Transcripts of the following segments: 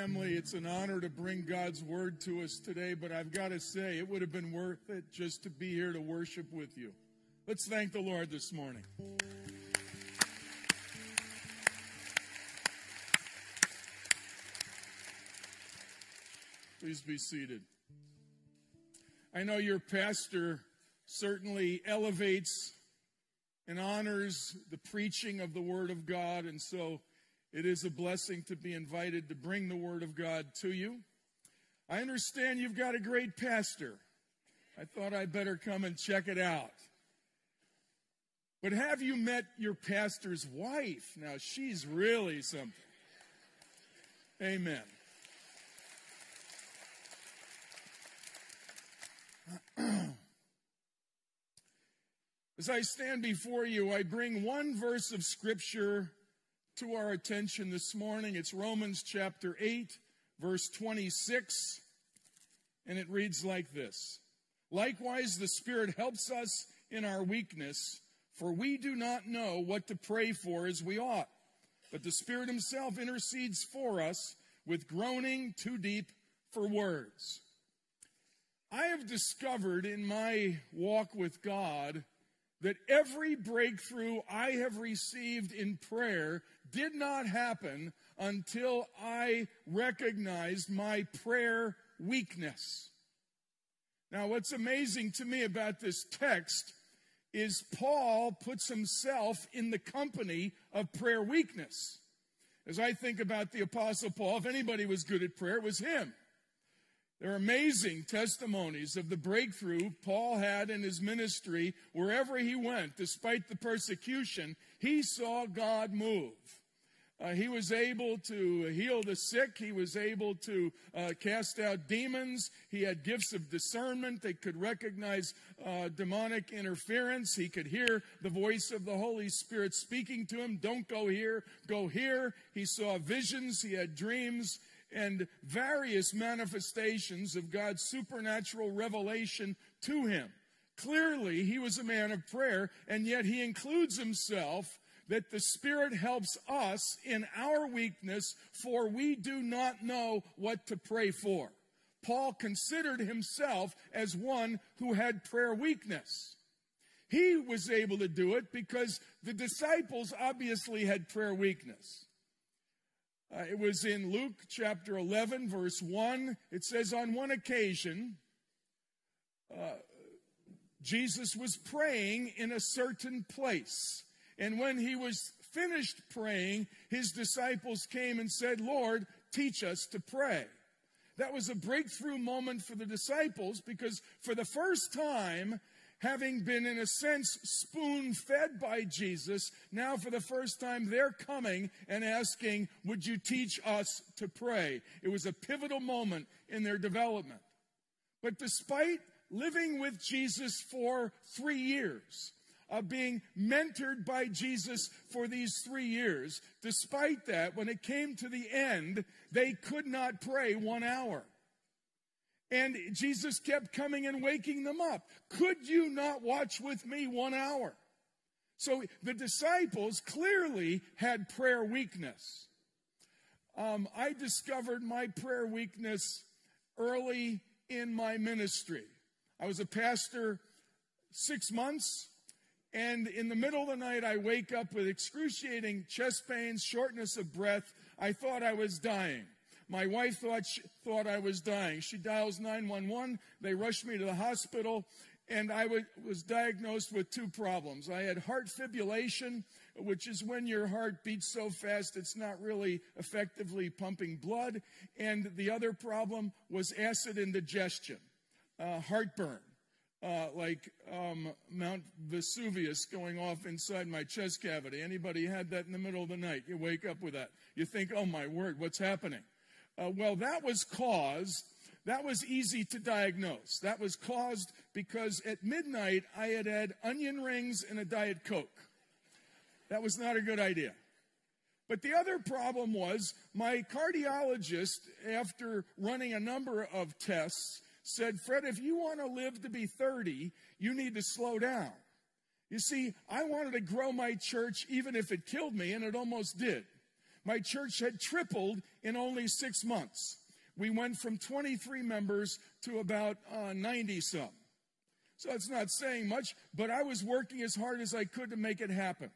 family, it's an honor to bring God's word to us today, but I've got to say, it would have been worth it just to be here to worship with you. Let's thank the Lord this morning. Please be seated. I know your pastor certainly elevates and honors the preaching of the Word of God, and so it is a blessing to be invited to bring the Word of God to you. I understand you've got a great pastor. I thought I'd better come and check it out. But have you met your pastor's wife? Now, she's really something. Amen. As I stand before you, I bring one verse of Scripture to our attention this morning. It's Romans chapter 8, verse 26, and it reads like this Likewise, the Spirit helps us in our weakness, for we do not know what to pray for as we ought. But the Spirit Himself intercedes for us with groaning too deep for words. I have discovered in my walk with God that every breakthrough I have received in prayer did not happen until I recognized my prayer weakness. Now, what's amazing to me about this text is Paul puts himself in the company of prayer weakness. As I think about the Apostle Paul, if anybody was good at prayer, it was him. There are amazing testimonies of the breakthrough Paul had in his ministry wherever he went, despite the persecution. He saw God move. Uh, he was able to heal the sick. He was able to uh, cast out demons. He had gifts of discernment. They could recognize uh, demonic interference. He could hear the voice of the Holy Spirit speaking to him. Don't go here, go here. He saw visions. He had dreams and various manifestations of God's supernatural revelation to him. Clearly, he was a man of prayer, and yet he includes himself that the Spirit helps us in our weakness, for we do not know what to pray for. Paul considered himself as one who had prayer weakness. He was able to do it because the disciples obviously had prayer weakness. Uh, it was in Luke chapter 11, verse 1. It says, On one occasion, uh, Jesus was praying in a certain place. And when he was finished praying, his disciples came and said, Lord, teach us to pray. That was a breakthrough moment for the disciples because for the first time, having been, in a sense, spoon fed by Jesus, now for the first time they're coming and asking, Would you teach us to pray? It was a pivotal moment in their development. But despite living with Jesus for three years, of being mentored by Jesus for these three years, despite that, when it came to the end, they could not pray one hour. And Jesus kept coming and waking them up. Could you not watch with me one hour? So the disciples clearly had prayer weakness. Um, I discovered my prayer weakness early in my ministry. I was a pastor six months, and in the middle of the night, I wake up with excruciating chest pains, shortness of breath. I thought I was dying. My wife thought, she, thought I was dying. She dials 911. They rushed me to the hospital, and I was diagnosed with two problems. I had heart fibrillation, which is when your heart beats so fast it's not really effectively pumping blood. And the other problem was acid indigestion, uh, heartburn. Uh, like um, Mount Vesuvius going off inside my chest cavity. Anybody had that in the middle of the night? You wake up with that. You think, oh my word, what's happening? Uh, well, that was caused That was easy to diagnose. That was caused because at midnight I had had onion rings and a Diet Coke. That was not a good idea. But the other problem was my cardiologist, after running a number of tests, said, Fred, if you want to live to be 30, you need to slow down. You see, I wanted to grow my church even if it killed me, and it almost did. My church had tripled in only six months. We went from 23 members to about uh, 90 some. So it's not saying much, but I was working as hard as I could to make it happen.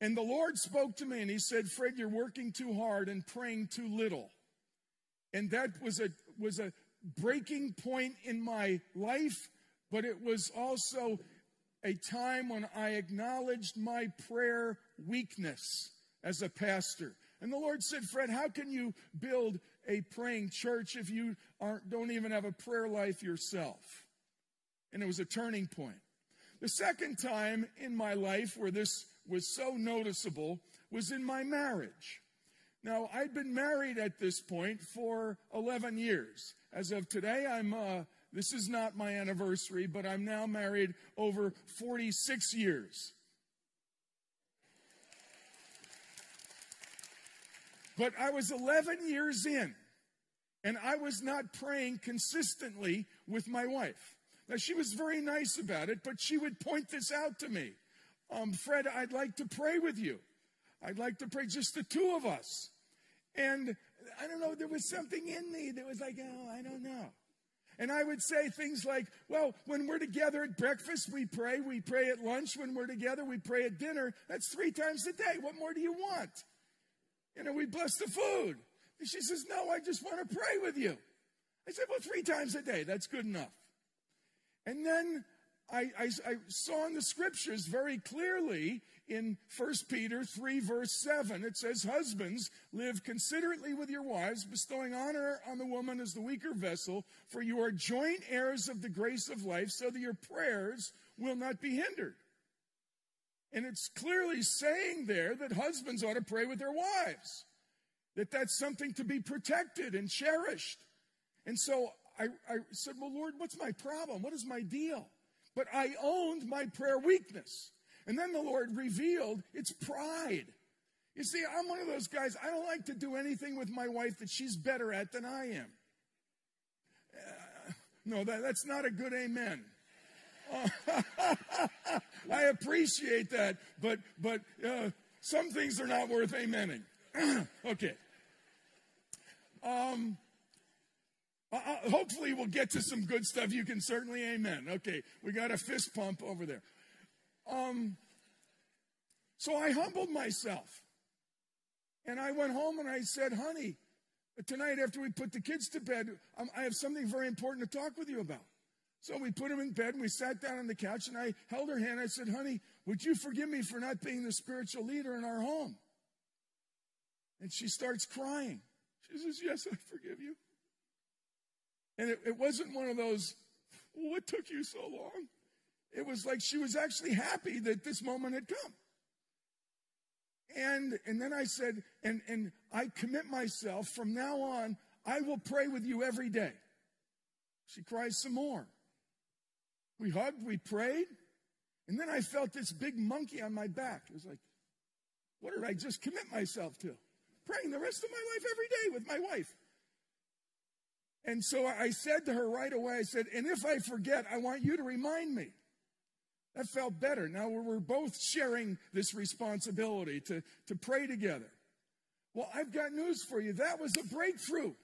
And the Lord spoke to me and He said, Fred, you're working too hard and praying too little. And that was a, was a breaking point in my life, but it was also a time when I acknowledged my prayer weakness as a pastor. And the Lord said, Fred, how can you build a praying church if you aren't, don't even have a prayer life yourself? And it was a turning point. The second time in my life where this was so noticeable was in my marriage. Now, I'd been married at this point for 11 years. As of today, I'm, uh, this is not my anniversary, but I'm now married over 46 years. But I was 11 years in, and I was not praying consistently with my wife. Now, she was very nice about it, but she would point this out to me. Um, Fred, I'd like to pray with you. I'd like to pray just the two of us. And I don't know, there was something in me that was like, oh, I don't know. And I would say things like, well, when we're together at breakfast, we pray. We pray at lunch. When we're together, we pray at dinner. That's three times a day. What more do you want? You know, we bless the food. And she says, No, I just want to pray with you. I said, Well, three times a day, that's good enough. And then I, I, I saw in the scriptures very clearly in 1 Peter 3, verse 7, it says, Husbands, live considerately with your wives, bestowing honor on the woman as the weaker vessel, for you are joint heirs of the grace of life, so that your prayers will not be hindered. And it's clearly saying there that husbands ought to pray with their wives, that that's something to be protected and cherished. And so I, I said, Well, Lord, what's my problem? What is my deal? But I owned my prayer weakness. And then the Lord revealed it's pride. You see, I'm one of those guys, I don't like to do anything with my wife that she's better at than I am. Uh, no, that, that's not a good amen. I appreciate that, but but uh, some things are not worth amening. okay. Um. Uh, uh, hopefully, we'll get to some good stuff. You can certainly amen. Okay, we got a fist pump over there. Um. So I humbled myself, and I went home and I said, "Honey, tonight after we put the kids to bed, um, I have something very important to talk with you about." So we put him in bed and we sat down on the couch and I held her hand. I said, honey, would you forgive me for not being the spiritual leader in our home? And she starts crying. She says, yes, I forgive you. And it, it wasn't one of those, what took you so long? It was like she was actually happy that this moment had come. And, and then I said, and, and I commit myself from now on, I will pray with you every day. She cries some more. We hugged, we prayed, and then I felt this big monkey on my back. It was like, what did I just commit myself to? Praying the rest of my life every day with my wife. And so I said to her right away, I said, and if I forget, I want you to remind me. That felt better. Now we're both sharing this responsibility to, to pray together. Well, I've got news for you. That was a breakthrough.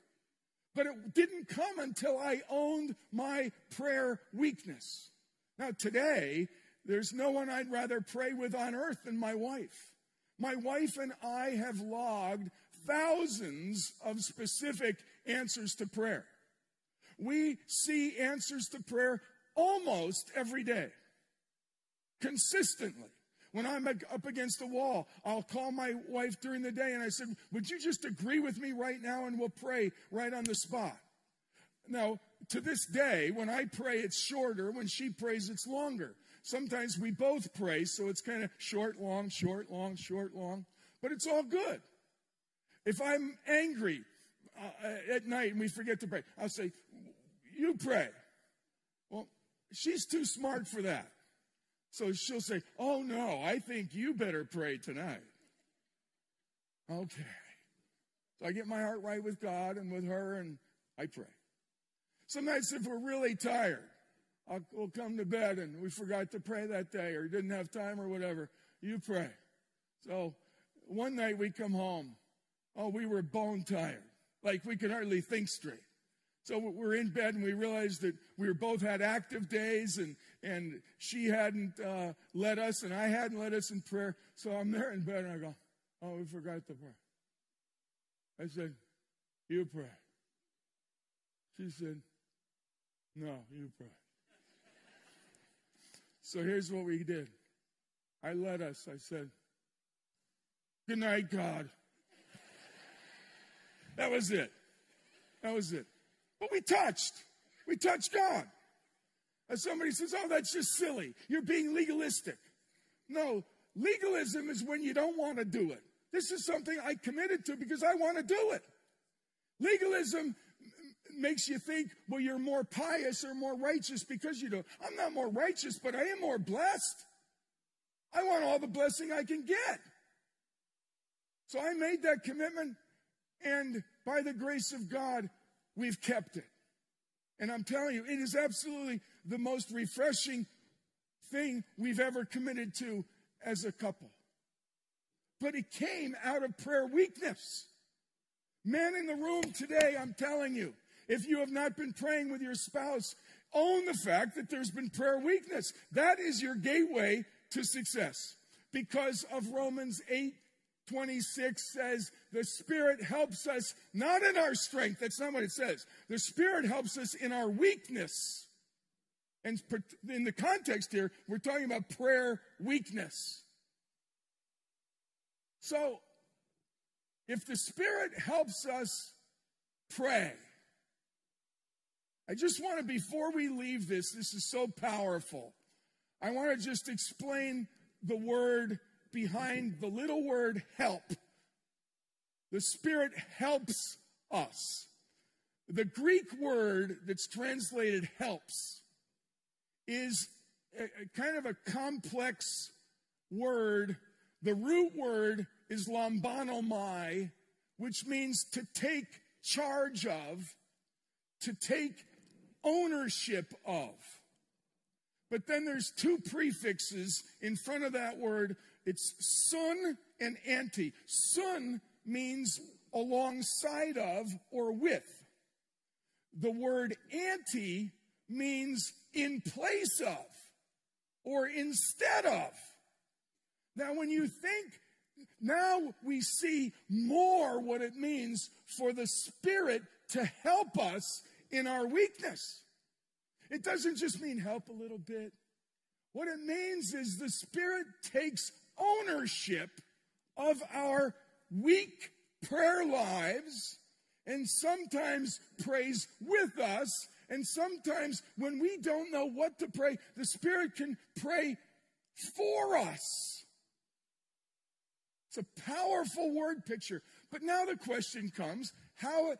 But it didn't come until I owned my prayer weakness. Now, today, there's no one I'd rather pray with on earth than my wife. My wife and I have logged thousands of specific answers to prayer. We see answers to prayer almost every day, consistently. When I'm up against the wall, I'll call my wife during the day and I said, Would you just agree with me right now and we'll pray right on the spot? Now, to this day, when I pray, it's shorter. When she prays, it's longer. Sometimes we both pray, so it's kind of short, long, short, long, short, long, but it's all good. If I'm angry, uh, at night and we forget to pray, I'll say, You pray. Well, she's too smart for that. So she'll say, Oh no, I think you better pray tonight. Okay. So I get my heart right with God and with her and I pray. Sometimes if we're really tired, I'll, we'll come to bed and we forgot to pray that day or didn't have time or whatever. You pray. So one night we come home. Oh, we were bone tired. Like we could hardly think straight. So we're in bed and we realized that we were both had active days and, and she hadn't uh, led us and I hadn't led us in prayer. So I'm there in bed and I go, oh, we forgot to pray. I said, you pray. She said, no, you pray. so here's what we did. I led us. I said, good night, God. that was it. That was it. But we touched. We touched God. And somebody says, oh, that's just silly. You're being legalistic. No, legalism is when you don't want to do it. This is something I committed to because I want to do it. Legalism makes you think, well, you're more pious or more righteous because you do. I'm not more righteous, but I am more blessed. I want all the blessing I can get. So I made that commitment, and by the grace of God, we've kept it. And I'm telling you, it is absolutely the most refreshing thing we've ever committed to as a couple. But it came out of prayer weakness. Men in the room today, I'm telling you, if you have not been praying with your spouse, own the fact that there's been prayer weakness. That is your gateway to success because of Romans 8 26 says the Spirit helps us not in our strength. That's not what it says. The Spirit helps us in our weakness. And in the context here, we're talking about prayer weakness. So, if the Spirit helps us pray, I just want to, before we leave this, this is so powerful. I want to just explain the word behind the little word help. The Spirit helps us. The Greek word that's translated helps is a, a kind of a complex word. The root word is lambanomai, which means to take charge of, to take ownership of. But then there's two prefixes in front of that word. It's sun and anti. Sun means alongside of or with. The word anti means in place of or instead of. Now, when you think, now we see more what it means for the Spirit to help us in our weakness. It doesn't just mean help a little bit. What it means is the Spirit takes ownership of our weak prayer lives and sometimes prays with us. And sometimes when we don't know what to pray, the Spirit can pray for us. It's a powerful word picture. But now the question comes how,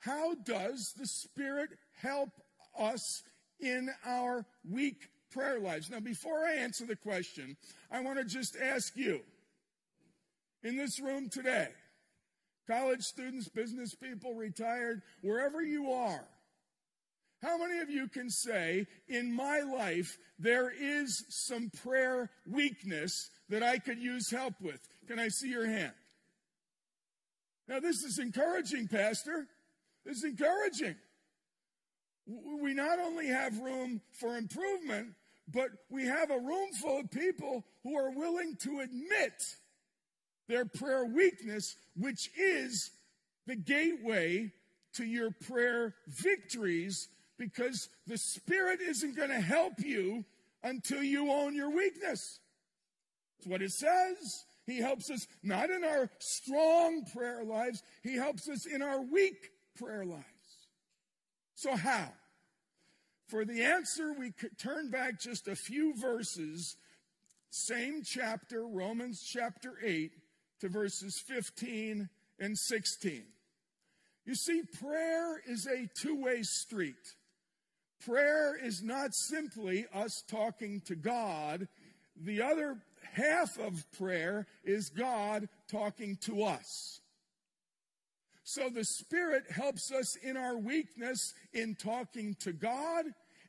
how does the Spirit help us in our weak prayer lives? Now, before I answer the question, I want to just ask you in this room today, college students, business people, retired, wherever you are, how many of you can say, in my life, there is some prayer weakness that I could use help with? Can I see your hand? Now, this is encouraging, Pastor. This is encouraging. We not only have room for improvement, but we have a room full of people who are willing to admit their prayer weakness, which is the gateway to your prayer victories because the Spirit isn't going to help you until you own your weakness. That's what it says. He helps us not in our strong prayer lives, He helps us in our weak prayer lives. So, how? For the answer, we could turn back just a few verses, same chapter, Romans chapter 8, to verses 15 and 16. You see, prayer is a two way street. Prayer is not simply us talking to God. The other half of prayer is God talking to us. So the Spirit helps us in our weakness in talking to God,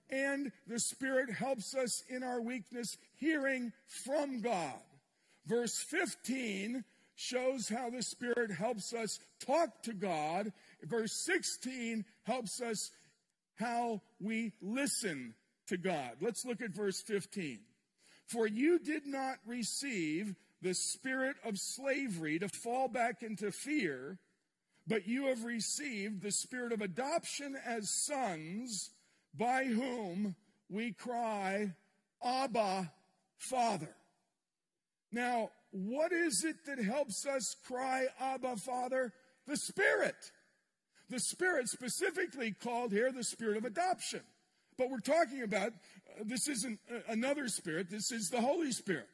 and the Spirit helps us in our weakness hearing from God. Verse 15 shows how the Spirit helps us talk to God. Verse 16 helps us how we listen to God. Let's look at verse 15. For you did not receive the spirit of slavery to fall back into fear, but you have received the spirit of adoption as sons, by whom we cry, Abba, Father. Now, what is it that helps us cry, Abba, Father? The Spirit. The Spirit, specifically called here the Spirit of adoption. But we're talking about uh, this isn't uh, another Spirit, this is the Holy Spirit.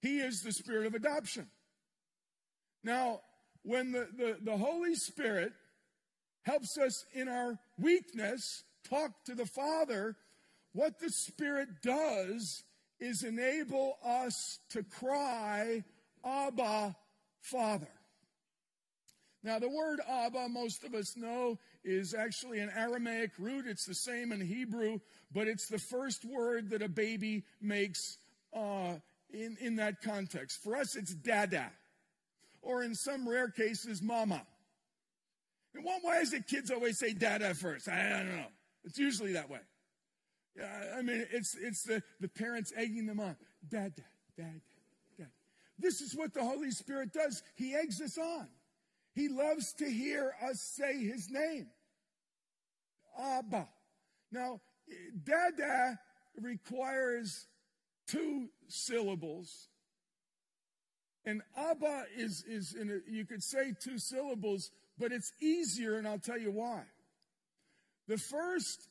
He is the Spirit of adoption. Now, when the, the, the Holy Spirit helps us in our weakness talk to the Father, what the Spirit does is enable us to cry, Abba, Father. Now, the word Abba, most of us know, is actually an Aramaic root. It's the same in Hebrew, but it's the first word that a baby makes uh, in, in that context. For us, it's dada, or in some rare cases, mama. And why is it kids always say dada first? I don't know. It's usually that way. Yeah, I mean, it's, it's the, the parents egging them on. Dada, dad, dad. This is what the Holy Spirit does. He eggs us on. He loves to hear us say his name. Abba. Now, dada requires two syllables. And Abba is, is in a, you could say two syllables, but it's easier, and I'll tell you why. The first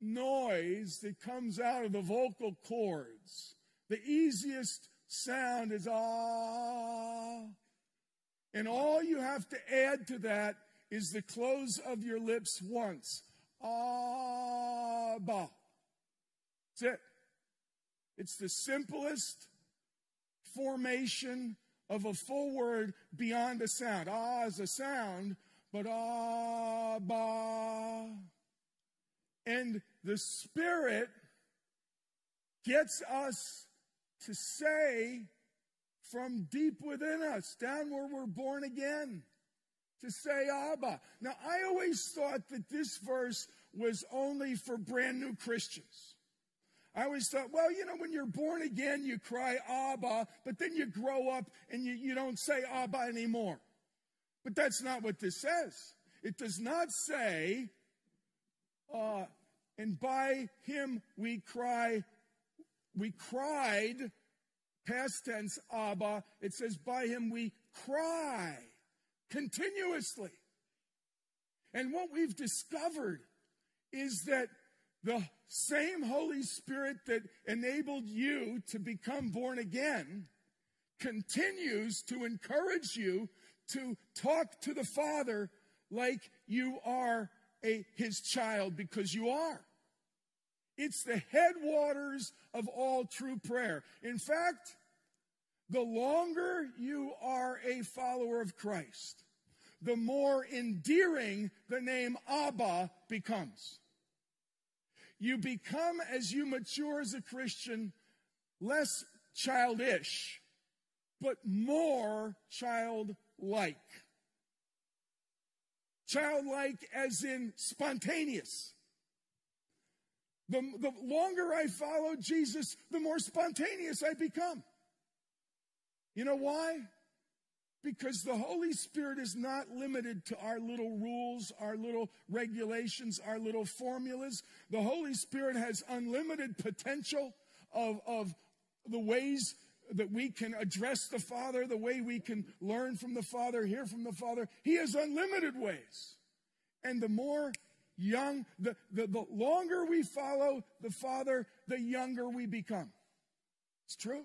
noise that comes out of the vocal cords, the easiest sound is ah. And all you have to add to that is the close of your lips once. Abba. That's it. It's the simplest formation of a full word beyond a sound. Ah is a sound, but Abba. And the Spirit gets us to say from deep within us, down where we're born again, to say Abba. Now, I always thought that this verse was only for brand new Christians. I always thought, well, you know, when you're born again, you cry Abba, but then you grow up and you, you don't say Abba anymore. But that's not what this says. It does not say, uh, and by him we cry, we cried past tense, Abba, it says, by him we cry continuously. And what we've discovered is that the same Holy Spirit that enabled you to become born again continues to encourage you to talk to the Father like you are a, his child because you are. It's the headwaters of all true prayer. In fact, the longer you are a follower of Christ, the more endearing the name Abba becomes. You become, as you mature as a Christian, less childish, but more childlike. Childlike as in spontaneous. The, the longer I follow Jesus, the more spontaneous I become. You know why? Because the Holy Spirit is not limited to our little rules, our little regulations, our little formulas. The Holy Spirit has unlimited potential of, of the ways that we can address the Father, the way we can learn from the Father, hear from the Father. He has unlimited ways. And the more young, the, the, the longer we follow the Father, the younger we become. It's true.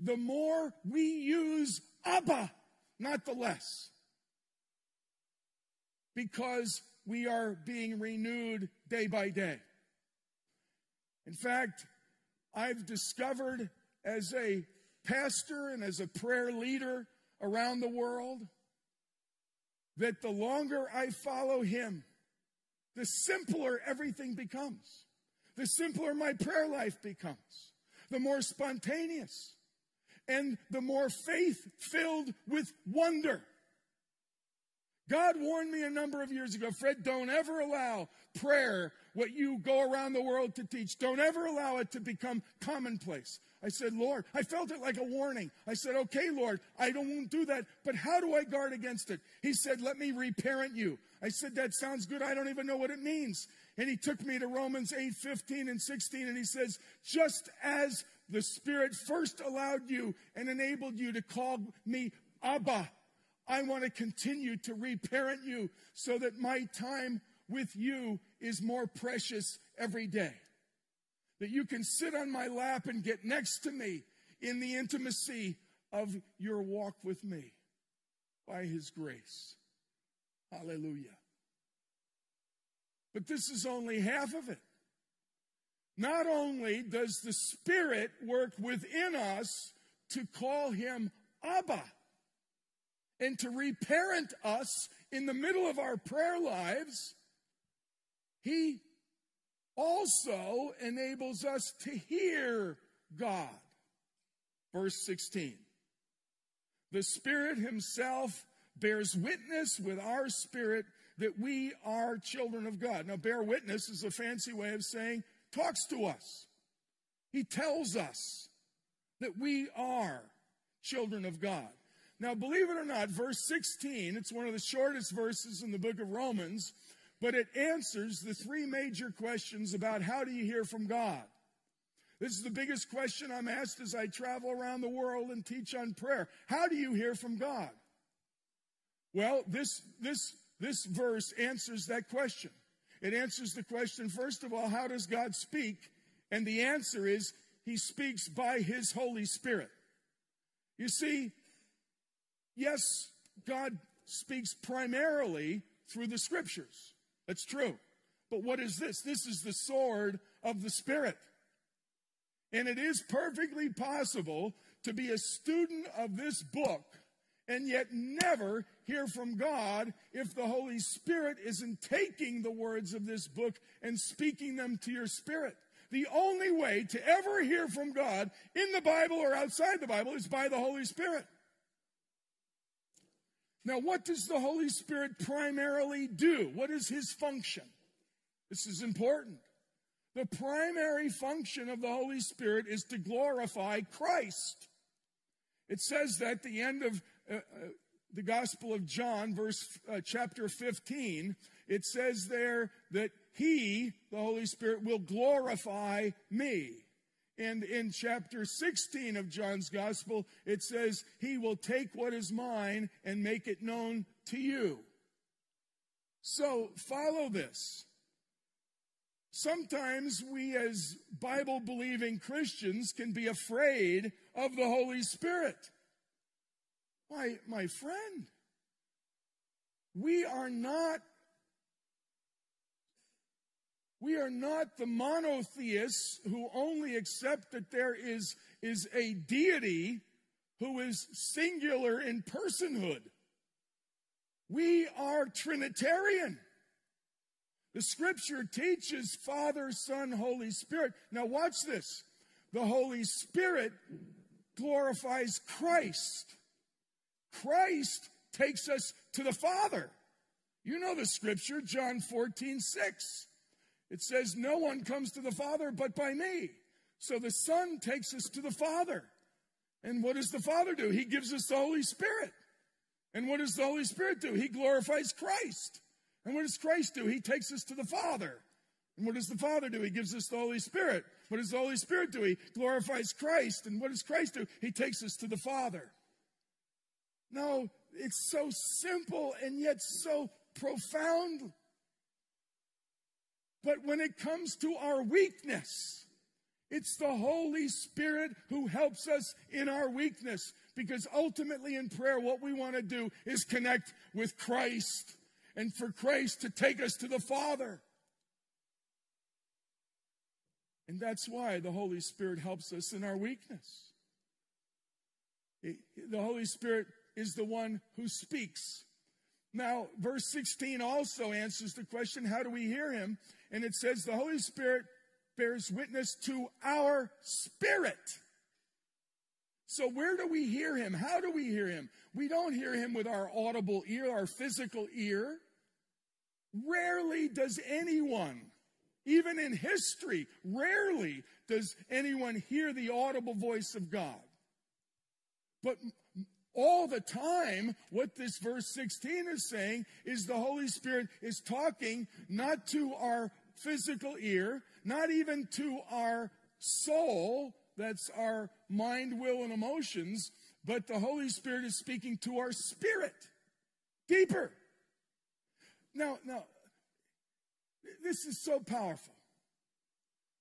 The more we use Abba, not the less. Because we are being renewed day by day. In fact, I've discovered as a pastor and as a prayer leader around the world that the longer I follow him, the simpler everything becomes. The simpler my prayer life becomes. The more spontaneous and the more faith filled with wonder. God warned me a number of years ago, Fred, don't ever allow prayer, what you go around the world to teach, don't ever allow it to become commonplace. I said, Lord, I felt it like a warning. I said, okay, Lord, I don't do that, but how do I guard against it? He said, let me reparent you. I said, that sounds good. I don't even know what it means. And he took me to Romans 8, 15 and 16, and he says, just as the Spirit first allowed you and enabled you to call me Abba, I want to continue to reparent you so that my time with you is more precious every day. That you can sit on my lap and get next to me in the intimacy of your walk with me by his grace. Hallelujah. But this is only half of it. Not only does the Spirit work within us to call him Abba, and to reparent us in the middle of our prayer lives, He also enables us to hear God. Verse 16 The Spirit Himself bears witness with our spirit that we are children of God. Now, bear witness is a fancy way of saying talks to us. He tells us that we are children of God. Now, believe it or not, verse 16, it's one of the shortest verses in the book of Romans, but it answers the three major questions about how do you hear from God. This is the biggest question I'm asked as I travel around the world and teach on prayer. How do you hear from God? Well, this, this, this verse answers that question. It answers the question, first of all, how does God speak? And the answer is, He speaks by His Holy Spirit. You see, Yes, God speaks primarily through the scriptures. That's true. But what is this? This is the sword of the Spirit. And it is perfectly possible to be a student of this book and yet never hear from God if the Holy Spirit isn't taking the words of this book and speaking them to your spirit. The only way to ever hear from God in the Bible or outside the Bible is by the Holy Spirit. Now, what does the Holy Spirit primarily do? What is his function? This is important. The primary function of the Holy Spirit is to glorify Christ. It says that at the end of uh, uh, the Gospel of John, verse uh, chapter 15, it says there that he, the Holy Spirit, will glorify me. And in chapter 16 of John's gospel, it says, He will take what is mine and make it known to you. So follow this. Sometimes we, as Bible believing Christians, can be afraid of the Holy Spirit. Why, my friend, we are not we are not the monotheists who only accept that there is, is a deity who is singular in personhood. We are Trinitarian. The scripture teaches Father, Son, Holy Spirit. Now, watch this. The Holy Spirit glorifies Christ. Christ takes us to the Father. You know the scripture, John 14, 6. It says, No one comes to the Father but by me. So the Son takes us to the Father. And what does the Father do? He gives us the Holy Spirit. And what does the Holy Spirit do? He glorifies Christ. And what does Christ do? He takes us to the Father. And what does the Father do? He gives us the Holy Spirit. What does the Holy Spirit do? He glorifies Christ. And what does Christ do? He takes us to the Father. No, it's so simple and yet so profound but when it comes to our weakness, it's the Holy Spirit who helps us in our weakness Because ultimately in prayer, what we want to do is connect with Christ and for Christ to take us to the Father. And that's why the Holy Spirit helps us in our weakness. The Holy Spirit is the one who speaks. Now, verse 16 also answers the question how do we hear him? And it says, the Holy Spirit bears witness to our spirit. So, where do we hear him? How do we hear him? We don't hear him with our audible ear, our physical ear. Rarely does anyone, even in history, rarely does anyone hear the audible voice of God. But all the time, what this verse 16 is saying is the Holy Spirit is talking not to our physical ear, not even to our soul, that's our mind, will, and emotions, but the Holy Spirit is speaking to our spirit deeper. Now, now, this is so powerful.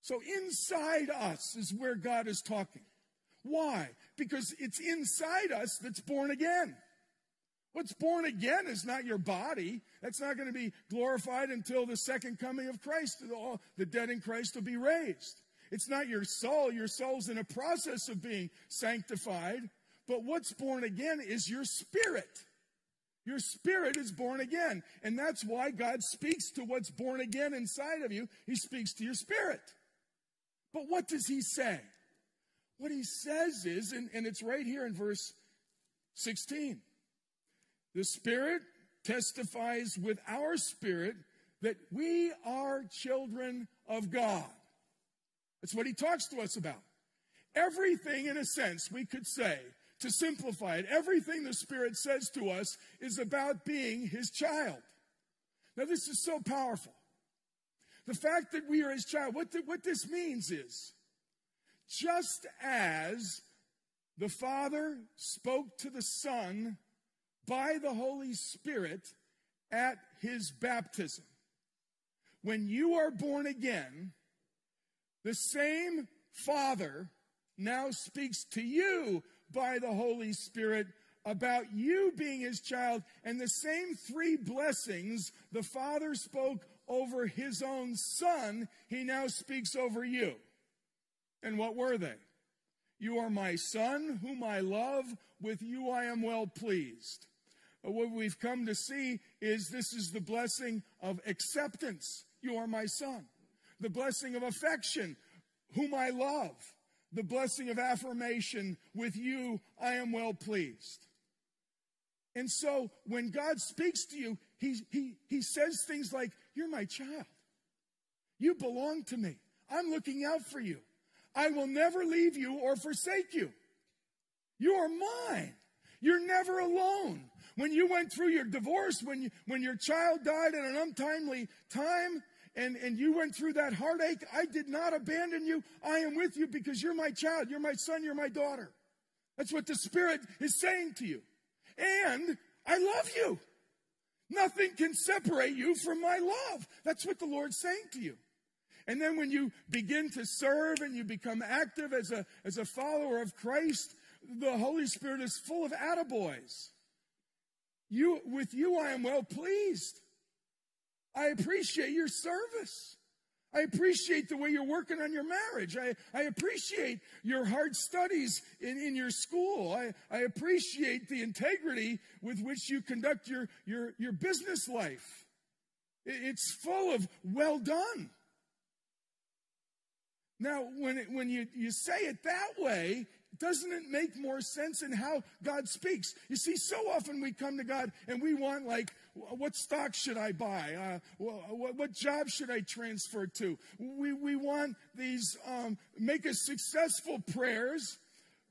So inside us is where God is talking. Why? Because it's inside us that's born again. What's born again is not your body. That's not going to be glorified until the second coming of Christ. All The dead in Christ will be raised. It's not your soul. Your soul's in a process of being sanctified. But what's born again is your spirit. Your spirit is born again. And that's why God speaks to what's born again inside of you. He speaks to your spirit. But what does he say? What he says is, and, and it's right here in verse 16 the Spirit testifies with our spirit that we are children of God. That's what he talks to us about. Everything, in a sense, we could say, to simplify it, everything the Spirit says to us is about being his child. Now, this is so powerful. The fact that we are his child, what, what this means is just as the Father spoke to the Son by the Holy Spirit at his baptism. When you are born again, the same Father now speaks to you by the Holy Spirit about you being his child, and the same three blessings the Father spoke over his own Son, he now speaks over you. And what were they? You are my Son, whom I love. With you I am well pleased. But what we've come to see is this is the blessing of acceptance. You are my son. The blessing of affection, whom I love. The blessing of affirmation, with you I am well pleased. And so when God speaks to you, he, he, he says things like, You're my child. You belong to me. I'm looking out for you. I will never leave you or forsake you. You are mine. You're never alone. When you went through your divorce, when, you, when your child died at an untimely time, and, and you went through that heartache, I did not abandon you. I am with you because you're my child, you're my son, you're my daughter. That's what the Spirit is saying to you. And I love you. Nothing can separate you from my love. That's what the Lord's saying to you. And then when you begin to serve and you become active as a, as a follower of Christ, the Holy Spirit is full of attaboys. You, with you, I am well pleased. I appreciate your service. I appreciate the way you're working on your marriage. I, I appreciate your hard studies in, in your school. I, I appreciate the integrity with which you conduct your, your, your business life. It's full of well done. Now, when, it, when you, you say it that way, doesn't it make more sense in how God speaks? You see, so often we come to God and we want, like, what stock should I buy? Uh, what, job should I transfer to? We, we want these um, make us successful prayers,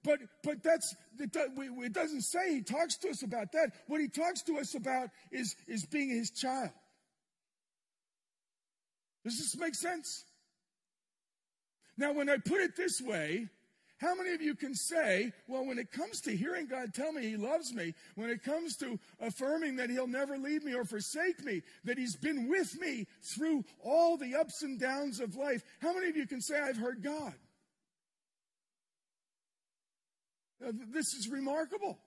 but, but that's, it doesn't say he talks to us about that. What he talks to us about is, is being his child. Does this make sense? Now, when I put it this way, how many of you can say, well, when it comes to hearing God tell me He loves me, when it comes to affirming that He'll never leave me or forsake me, that He's been with me through all the ups and downs of life, how many of you can say, I've heard God? This is remarkable.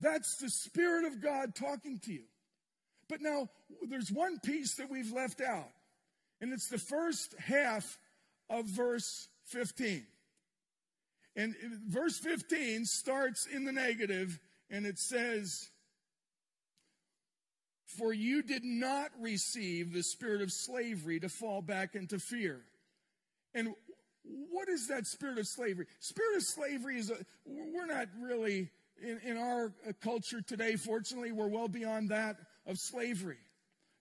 That's the Spirit of God talking to you. But now, there's one piece that we've left out, and it's the first half of verse 15. And verse 15 starts in the negative, and it says, For you did not receive the spirit of slavery to fall back into fear. And what is that spirit of slavery? Spirit of slavery is a, we're not really, in, in our culture today, fortunately, we're well beyond that of slavery.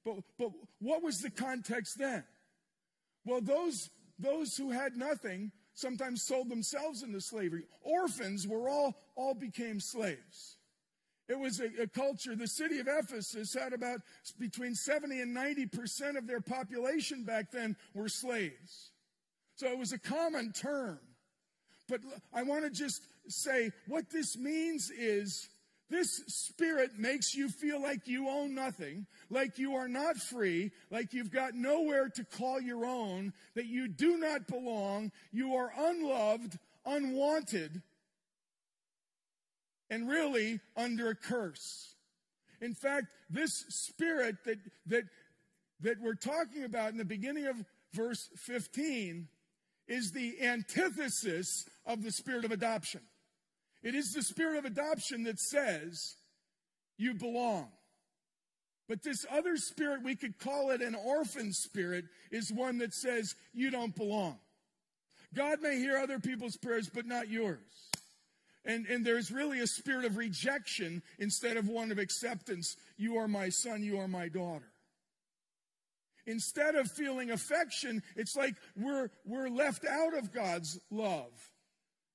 But, but what was the context then? Well, those, those who had nothing sometimes sold themselves into slavery. Orphans were all, all became slaves. It was a, a, culture, the city of Ephesus had about between 70 and 90% of their population back then were slaves. So it was a common term. But I want to just say what this means is this spirit makes you feel like you own nothing, like you are not free, like you've got nowhere to call your own, that you do not belong, you are unloved, unwanted, and really under a curse. In fact, this spirit that, that, that we're talking about in the beginning of verse 15 is the antithesis of the spirit of adoption. It is the spirit of adoption that says you belong. But this other spirit, we could call it an orphan spirit, is one that says you don't belong. God may hear other people's prayers, but not yours. And, and there's really a spirit of rejection instead of one of acceptance. You are my son, you are my daughter. Instead of feeling affection, it's like we're, we're left out of God's love.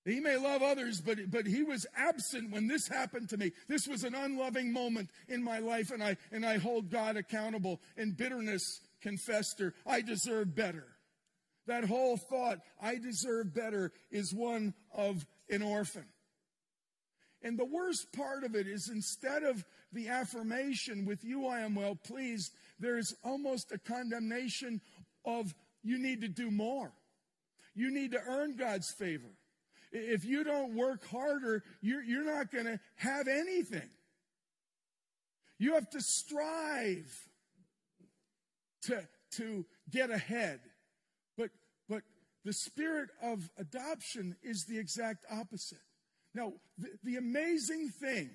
He may love others, but, but he was absent when this happened to me. This was an unloving moment in my life, and I, and I hold God accountable. And bitterness confessed her, I deserve better. That whole thought, I deserve better, is one of an orphan. And the worst part of it is instead of the affirmation, with you I am well pleased, there's almost a condemnation of you need to do more. You need to earn God's favor. If you don't work harder, you're, you're not going to have anything. You have to strive to, to get ahead. But, but the spirit of adoption is the exact opposite. Now, the, the amazing thing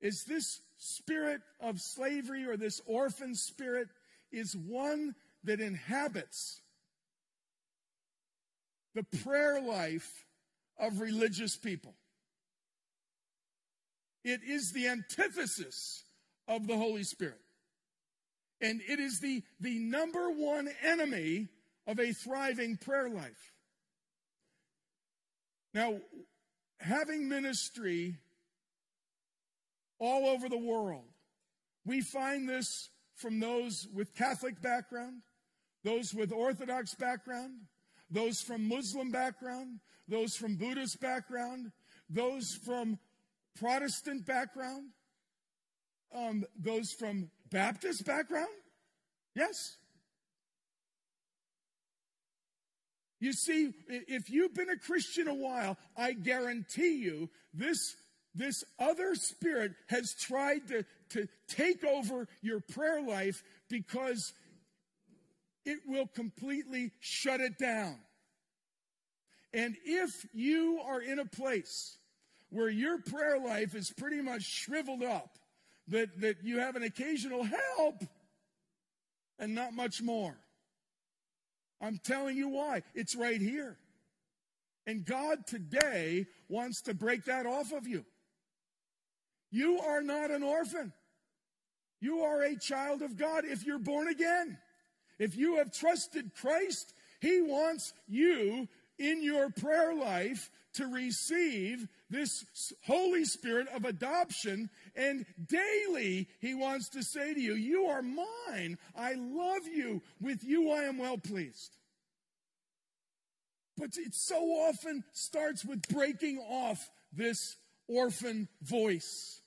is this spirit of slavery or this orphan spirit is one that inhabits the prayer life of religious people. It is the antithesis of the Holy Spirit. And it is the, the number one enemy of a thriving prayer life. Now, having ministry all over the world. We find this from those with Catholic background, those with Orthodox background, those from Muslim background, those from Buddhist background, those from Protestant background, um, those from Baptist background. Yes. You see, if you've been a Christian a while, I guarantee you this this other spirit has tried to, to take over your prayer life because it will completely shut it down. And if you are in a place where your prayer life is pretty much shriveled up, that, that you have an occasional help and not much more, I'm telling you why. It's right here. And God today wants to break that off of you. You are not an orphan. You are a child of God if you're born again. If you have trusted Christ, He wants you in your prayer life to receive this Holy Spirit of adoption. And daily, He wants to say to you, You are mine. I love you. With you, I am well pleased. But it so often starts with breaking off this orphan voice.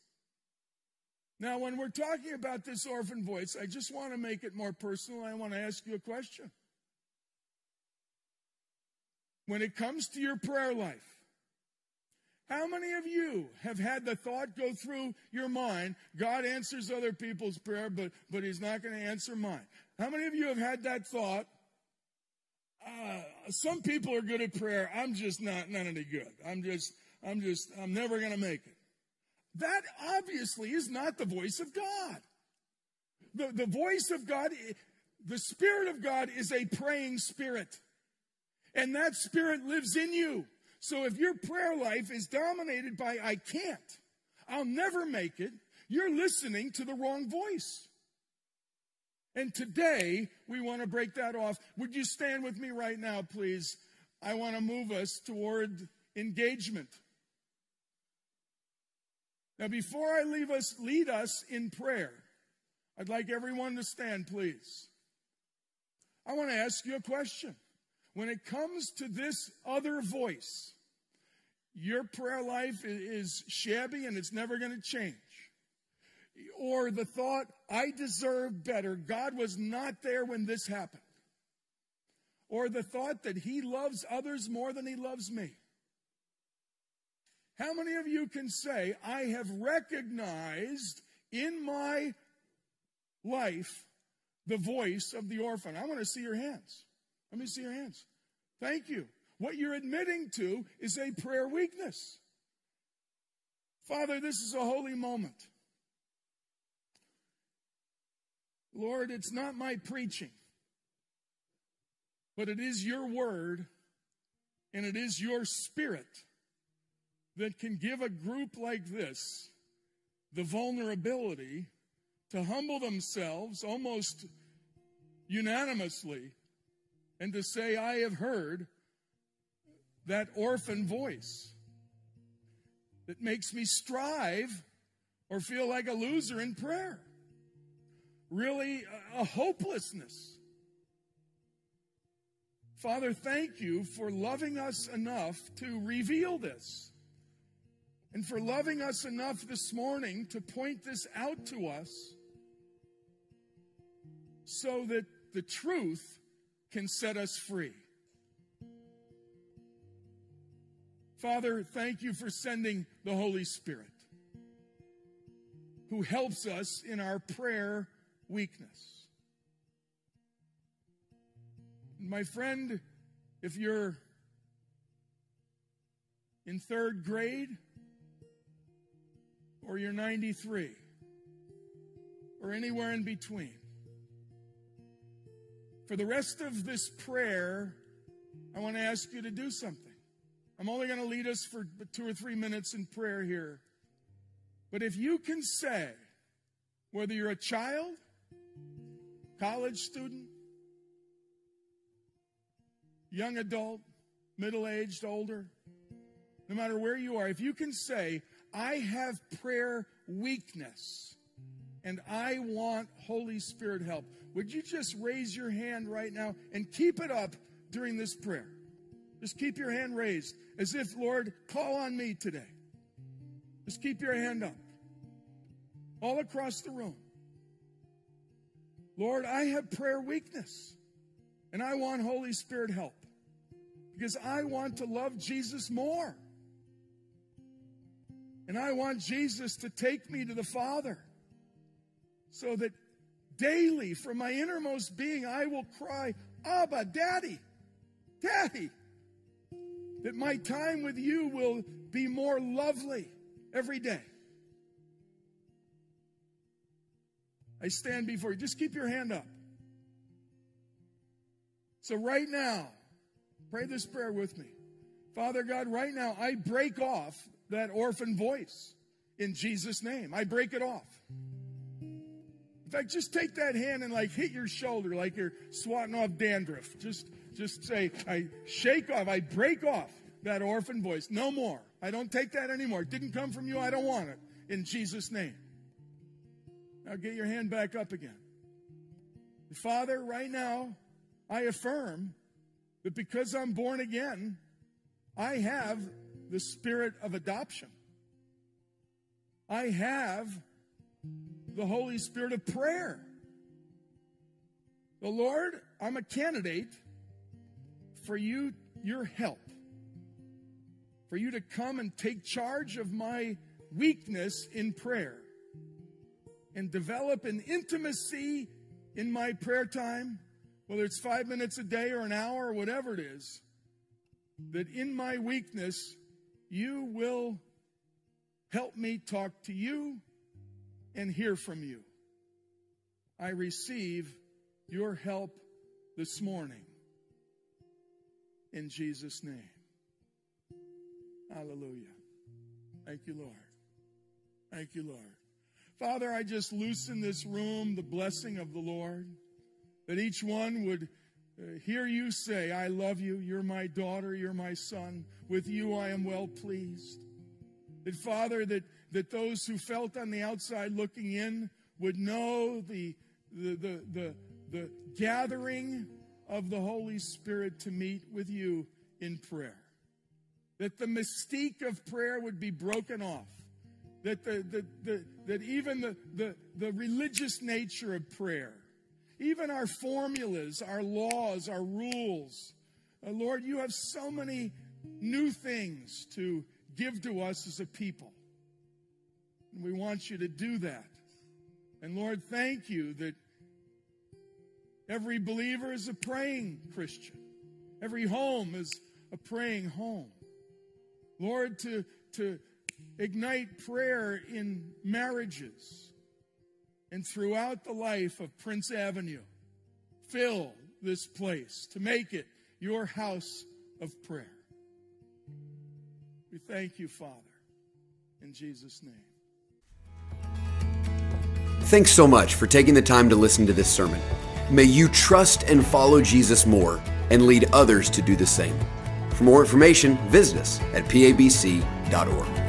Now, when we're talking about this orphan voice, I just want to make it more personal. I want to ask you a question. When it comes to your prayer life, How many of you have had the thought go through your mind, God answers other people's prayer, but, but he's not going to answer mine? How many of you have had that thought? Uh, some people are good at prayer. I'm just not, not any good. I'm just, I'm just, I'm never going to make it. That obviously is not the voice of God. The, the voice of God, the Spirit of God is a praying spirit. And that spirit lives in you. So if your prayer life is dominated by, I can't, I'll never make it, you're listening to the wrong voice. And today, we want to break that off. Would you stand with me right now, please? I want to move us toward engagement. Now, before I leave us, lead us in prayer, I'd like everyone to stand, please. I want to ask you a question. When it comes to this other voice, your prayer life is shabby and it's never going to change. Or the thought, I deserve better. God was not there when this happened. Or the thought that He loves others more than He loves me. How many of you can say, I have recognized in my life the voice of the orphan? I want to see your hands. Let me see your hands. Thank you. What you're admitting to is a prayer weakness. Father, this is a holy moment. Lord, it's not my preaching, but it is your word and it is your spirit that can give a group like this the vulnerability to humble themselves almost unanimously and to say, I have heard that orphan voice that makes me strive or feel like a loser in prayer. Really, a hopelessness. Father, thank you for loving us enough to reveal this and for loving us enough this morning to point this out to us so that the truth can set us free. Father, thank you for sending the Holy Spirit who helps us in our prayer weakness. My friend, if you're in third grade, or you're 93, or anywhere in between, for the rest of this prayer, I want to ask you to do something. I'm only going to lead us for two or three minutes in prayer here. But if you can say, whether you're a child, college student, young adult, middle aged, older, no matter where you are, if you can say, I have prayer weakness and I want Holy Spirit help, would you just raise your hand right now and keep it up during this prayer? Just keep your hand raised as if, Lord, call on me today. Just keep your hand up. All across the room. Lord, I have prayer weakness and I want Holy Spirit help because I want to love Jesus more. And I want Jesus to take me to the Father so that daily from my innermost being I will cry, Abba, Daddy, Daddy. That my time with you will be more lovely every day. I stand before you. Just keep your hand up. So, right now, pray this prayer with me. Father God, right now, I break off that orphan voice in Jesus' name. I break it off. In fact, just take that hand and like hit your shoulder like you're swatting off dandruff. Just, just say, I shake off, I break off that orphan voice. No more. I don't take that anymore. It didn't come from you. I don't want it. In Jesus' name. Now get your hand back up again. Father, right now, I affirm that because I'm born again, I have the spirit of adoption. I have the Holy Spirit of prayer. The Lord, I'm a candidate for you, your help for you to come and take charge of my weakness in prayer and develop an intimacy in my prayer time, whether it's five minutes a day or an hour or whatever it is, that in my weakness, you will help me talk to you and hear from you. I receive your help this morning. In Jesus' name. Hallelujah. Thank you, Lord. Thank you, Lord. Father, I just loosen this room, the blessing of the Lord, that each one would Uh, hear you say, I love you, you're my daughter, you're my son, with you I am well pleased. That, Father, that, that those who felt on the outside looking in would know the, the, the, the, the gathering of the Holy Spirit to meet with you in prayer. That the mystique of prayer would be broken off. That, the, the, the, that even the, the, the religious nature of prayer, even our formulas, our laws, our rules, uh, Lord, you have so many new things to give to us as a people. And we want you to do that. And Lord, thank you that every believer is a praying Christian. Every home is a praying home. Lord, to, to ignite prayer in marriages and throughout the life of Prince Avenue. Fill this place to make it your house of prayer. We thank you, Father, in Jesus' name. Thanks so much for taking the time to listen to this sermon. May you trust and follow Jesus more and lead others to do the same. For more information, visit us at pabc.org.